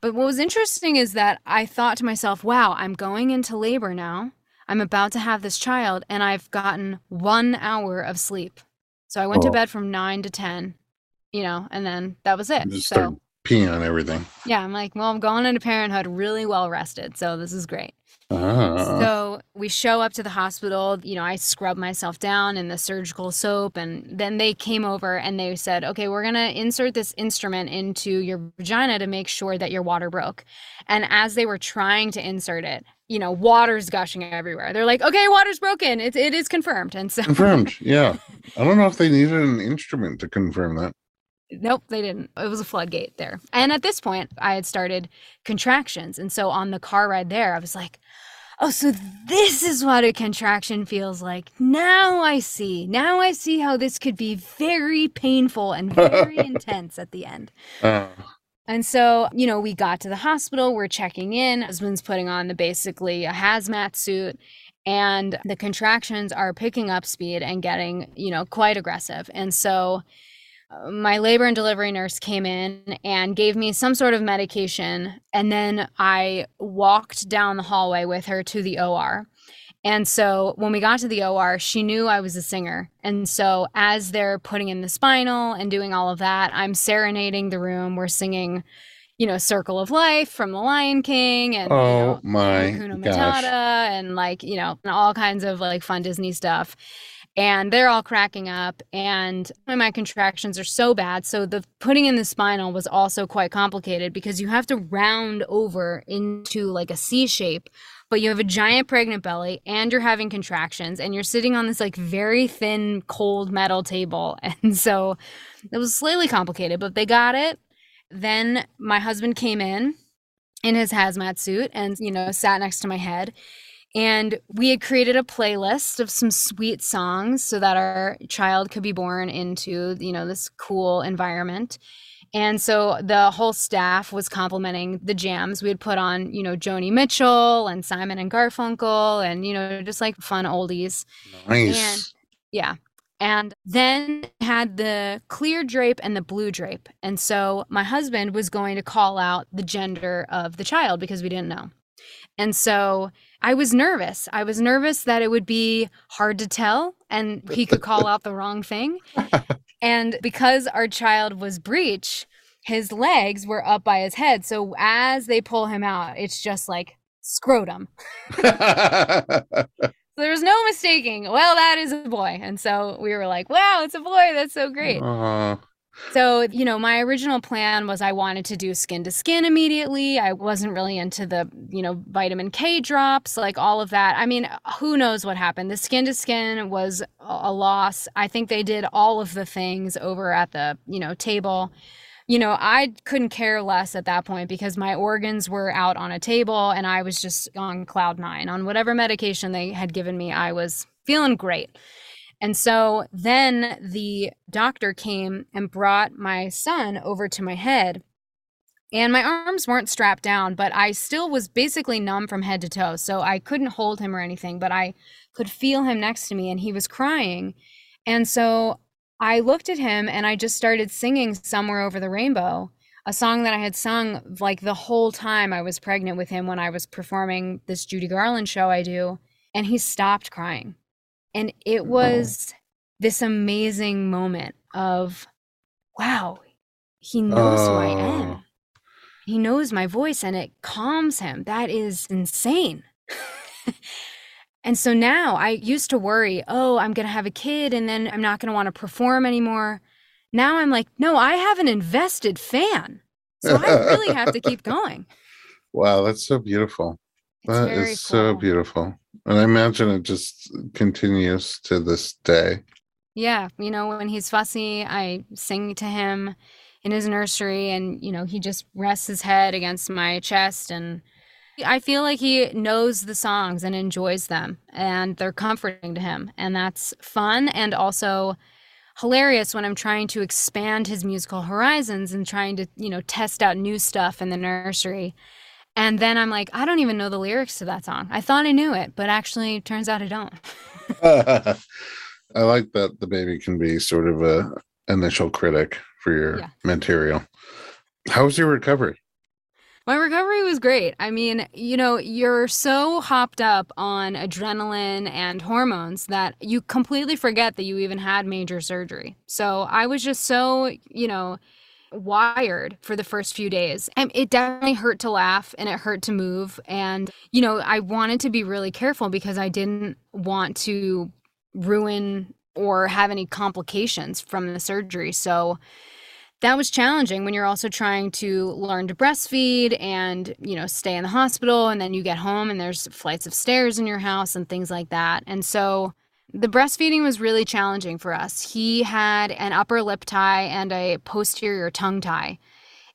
But what was interesting is that I thought to myself, wow, I'm going into labor now. I'm about to have this child, and I've gotten one hour of sleep. So I went oh. to bed from nine to 10, you know, and then that was it. Just so, peeing on everything. Yeah. I'm like, well, I'm going into parenthood really well rested. So this is great. Uh-huh. So we show up to the hospital. You know, I scrub myself down in the surgical soap, and then they came over and they said, "Okay, we're gonna insert this instrument into your vagina to make sure that your water broke." And as they were trying to insert it, you know, water's gushing everywhere. They're like, "Okay, water's broken. It it is confirmed." And so confirmed. Yeah, I don't know if they needed an instrument to confirm that. Nope, they didn't. It was a floodgate there. And at this point, I had started contractions. And so on the car ride there, I was like, oh, so this is what a contraction feels like. Now I see. Now I see how this could be very painful and very intense at the end. Uh. And so, you know, we got to the hospital, we're checking in. Husband's putting on the basically a hazmat suit and the contractions are picking up speed and getting, you know, quite aggressive. And so my labor and delivery nurse came in and gave me some sort of medication. And then I walked down the hallway with her to the OR. And so when we got to the OR, she knew I was a singer. And so as they're putting in the spinal and doing all of that, I'm serenading the room. We're singing, you know, Circle of Life from The Lion King and oh you know, my Hakuna Matata and like, you know, all kinds of like fun Disney stuff and they're all cracking up and my contractions are so bad. So the putting in the spinal was also quite complicated because you have to round over into like a c shape but you have a giant pregnant belly and you're having contractions and you're sitting on this like very thin cold metal table. And so it was slightly complicated but they got it. Then my husband came in in his hazmat suit and you know sat next to my head and we had created a playlist of some sweet songs so that our child could be born into, you know, this cool environment. And so the whole staff was complimenting the jams. We had put on, you know, Joni Mitchell and Simon and Garfunkel and, you know, just like fun oldies. Nice. And yeah. And then had the clear drape and the blue drape. And so my husband was going to call out the gender of the child because we didn't know. And so I was nervous. I was nervous that it would be hard to tell and he could call out the wrong thing. And because our child was breech, his legs were up by his head. So as they pull him out, it's just like scrotum. so there was no mistaking. Well, that is a boy. And so we were like, wow, it's a boy. That's so great. Uh, so, you know, my original plan was I wanted to do skin to skin immediately. I wasn't really into the, you know, vitamin K drops, like all of that. I mean, who knows what happened? The skin to skin was a loss. I think they did all of the things over at the, you know, table. You know, I couldn't care less at that point because my organs were out on a table and I was just on cloud nine. On whatever medication they had given me, I was feeling great. And so then the doctor came and brought my son over to my head. And my arms weren't strapped down, but I still was basically numb from head to toe. So I couldn't hold him or anything, but I could feel him next to me and he was crying. And so I looked at him and I just started singing Somewhere Over the Rainbow, a song that I had sung like the whole time I was pregnant with him when I was performing this Judy Garland show I do. And he stopped crying. And it was this amazing moment of, wow, he knows who I am. Oh. He knows my voice and it calms him. That is insane. and so now I used to worry, oh, I'm going to have a kid and then I'm not going to want to perform anymore. Now I'm like, no, I have an invested fan. So I really have to keep going. Wow, that's so beautiful. It's that is cool. so beautiful. And I imagine it just continues to this day. Yeah. You know, when he's fussy, I sing to him in his nursery and, you know, he just rests his head against my chest and I feel like he knows the songs and enjoys them and they're comforting to him. And that's fun and also hilarious when I'm trying to expand his musical horizons and trying to, you know, test out new stuff in the nursery. And then I'm like, I don't even know the lyrics to that song. I thought I knew it, but actually turns out I don't. I like that the baby can be sort of a initial critic for your yeah. material. How was your recovery? My recovery was great. I mean, you know, you're so hopped up on adrenaline and hormones that you completely forget that you even had major surgery. So I was just so, you know, wired for the first few days. And it definitely hurt to laugh and it hurt to move. And, you know, I wanted to be really careful because I didn't want to ruin or have any complications from the surgery. So that was challenging when you're also trying to learn to breastfeed and, you know, stay in the hospital and then you get home and there's flights of stairs in your house and things like that. And so the breastfeeding was really challenging for us. He had an upper lip tie and a posterior tongue tie.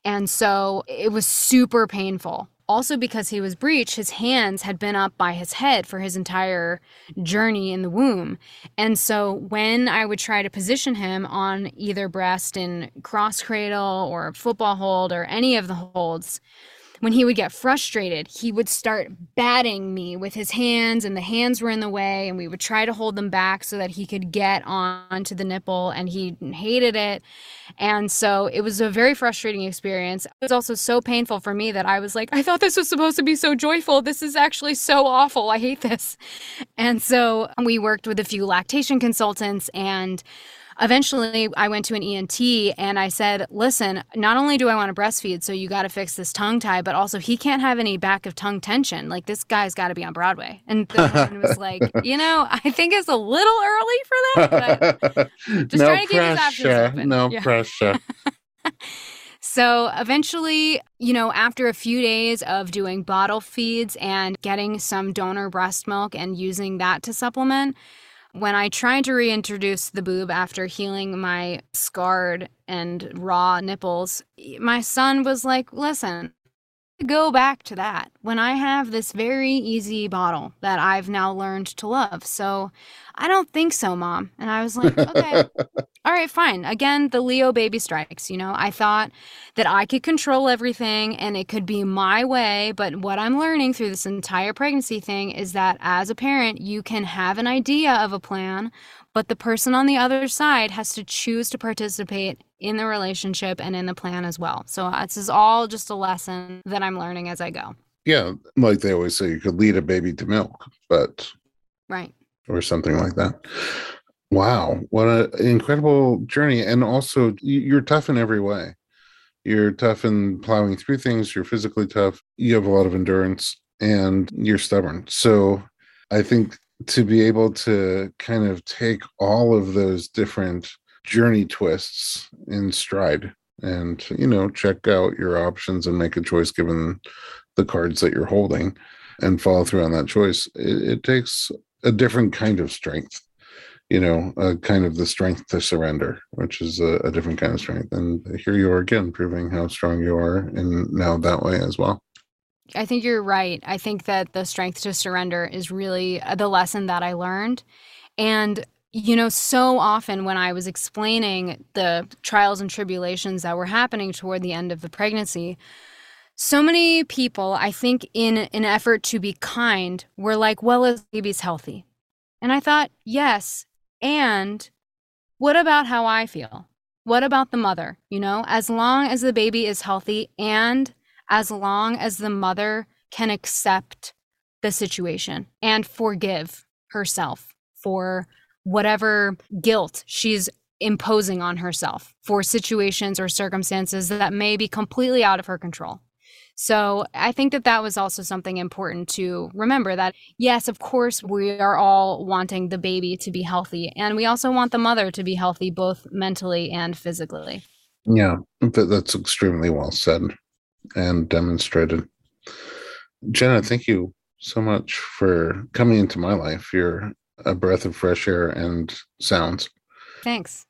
And so it was super painful also because he was breech, his hands had been up by his head for his entire journey in the womb. And so when I would try to position him on either breast in cross cradle or football hold or any of the holds, when he would get frustrated, he would start batting me with his hands, and the hands were in the way, and we would try to hold them back so that he could get onto the nipple, and he hated it. And so it was a very frustrating experience. It was also so painful for me that I was like, I thought this was supposed to be so joyful. This is actually so awful. I hate this. And so we worked with a few lactation consultants and eventually I went to an ENT and I said, listen, not only do I want to breastfeed, so you got to fix this tongue tie, but also he can't have any back of tongue tension. Like this guy's got to be on Broadway. And the man was like, you know, I think it's a little early for that, but just no trying to keep his options open. No yeah. pressure. So eventually, you know, after a few days of doing bottle feeds and getting some donor breast milk and using that to supplement, when I tried to reintroduce the boob after healing my scarred and raw nipples, my son was like, listen, go back to that when I have this very easy bottle that I've now learned to love. So I don't think so, mom. And I was like, okay, all right, fine. Again, the Leo baby strikes. You know, I thought that I could control everything and it could be my way. But what I'm learning through this entire pregnancy thing is that as a parent, you can have an idea of a plan, but the person on the other side has to choose to participate in the relationship and in the plan as well. So uh, this is all just a lesson that I'm learning as I go. Yeah, like they always say, you could lead a baby to milk, but right or something like that. Wow, what an incredible journey! And also, you're tough in every way. You're tough in plowing through things. You're physically tough. You have a lot of endurance, and you're stubborn. So, I think to be able to kind of take all of those different journey twists in stride and you know check out your options and make a choice given the cards that you're holding and follow through on that choice it, it takes a different kind of strength you know a kind of the strength to surrender which is a, a different kind of strength and here you are again proving how strong you are and now that way as well I think you're right. I think that the strength to surrender is really uh, the lesson that I learned. And, you know, so often when I was explaining the trials and tribulations that were happening toward the end of the pregnancy, so many people, I think, in an effort to be kind, were like, well, is the baby's healthy? And I thought, yes. And what about how I feel? What about the mother? You know, as long as the baby is healthy and as long as the mother can accept the situation and forgive herself for whatever guilt she's imposing on herself for situations or circumstances that may be completely out of her control. So I think that that was also something important to remember that, yes, of course, we are all wanting the baby to be healthy. And we also want the mother to be healthy, both mentally and physically. Yeah, that's extremely well said and demonstrated. Jenna, thank you so much for coming into my life. You're a breath of fresh air and sounds. thanks.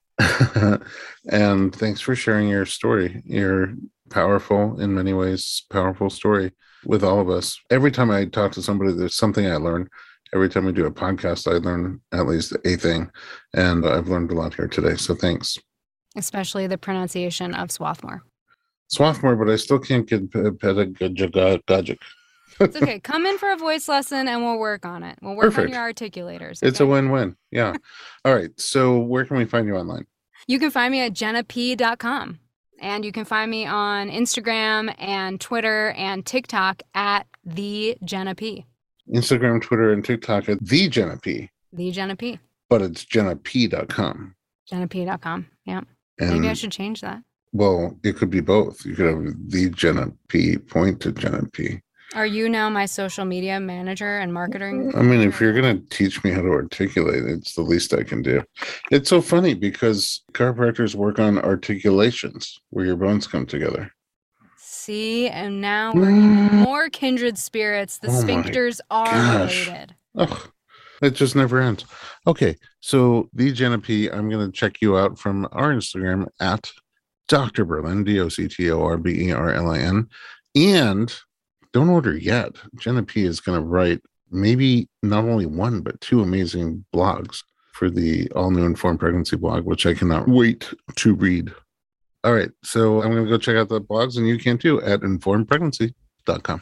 and thanks for sharing your story. Your powerful, in many ways, powerful story with all of us. Every time I talk to somebody, there's something I learn. Every time we do a podcast, I learn at least a thing. And I've learned a lot here today. So thanks. Especially the pronunciation of Swarthmore. Swarthmore, but I still can't get pedagogic. It's okay. Come in for a voice lesson and we'll work on it. We'll work Perfect. on your articulators. Okay? It's a win win. Yeah. All right. So, where can we find you online? You can find me at jennap.com. And you can find me on Instagram and Twitter and TikTok at the Jenna P. Instagram, Twitter, and TikTok at the Jenna P. The Jenna P. But it's jennap.com. Jennap.com. Yeah. And Maybe I should change that. Well, it could be both. You could have the Jenna P point to Jenna P. Are you now my social media manager and marketing? I mean, if you're going to teach me how to articulate, it's the least I can do. It's so funny because chiropractors work on articulations where your bones come together. See, and now we're mm. more kindred spirits. The oh sphincters are gosh. related. Ugh. It just never ends. Okay, so the Jenna P, I'm going to check you out from our Instagram at Dr. Berlin, D O C T O R B E R L I N. And don't order yet. Jenna P is going to write maybe not only one, but two amazing blogs for the all new informed pregnancy blog, which I cannot wait to read. All right. So I'm going to go check out the blogs, and you can too at informedpregnancy.com.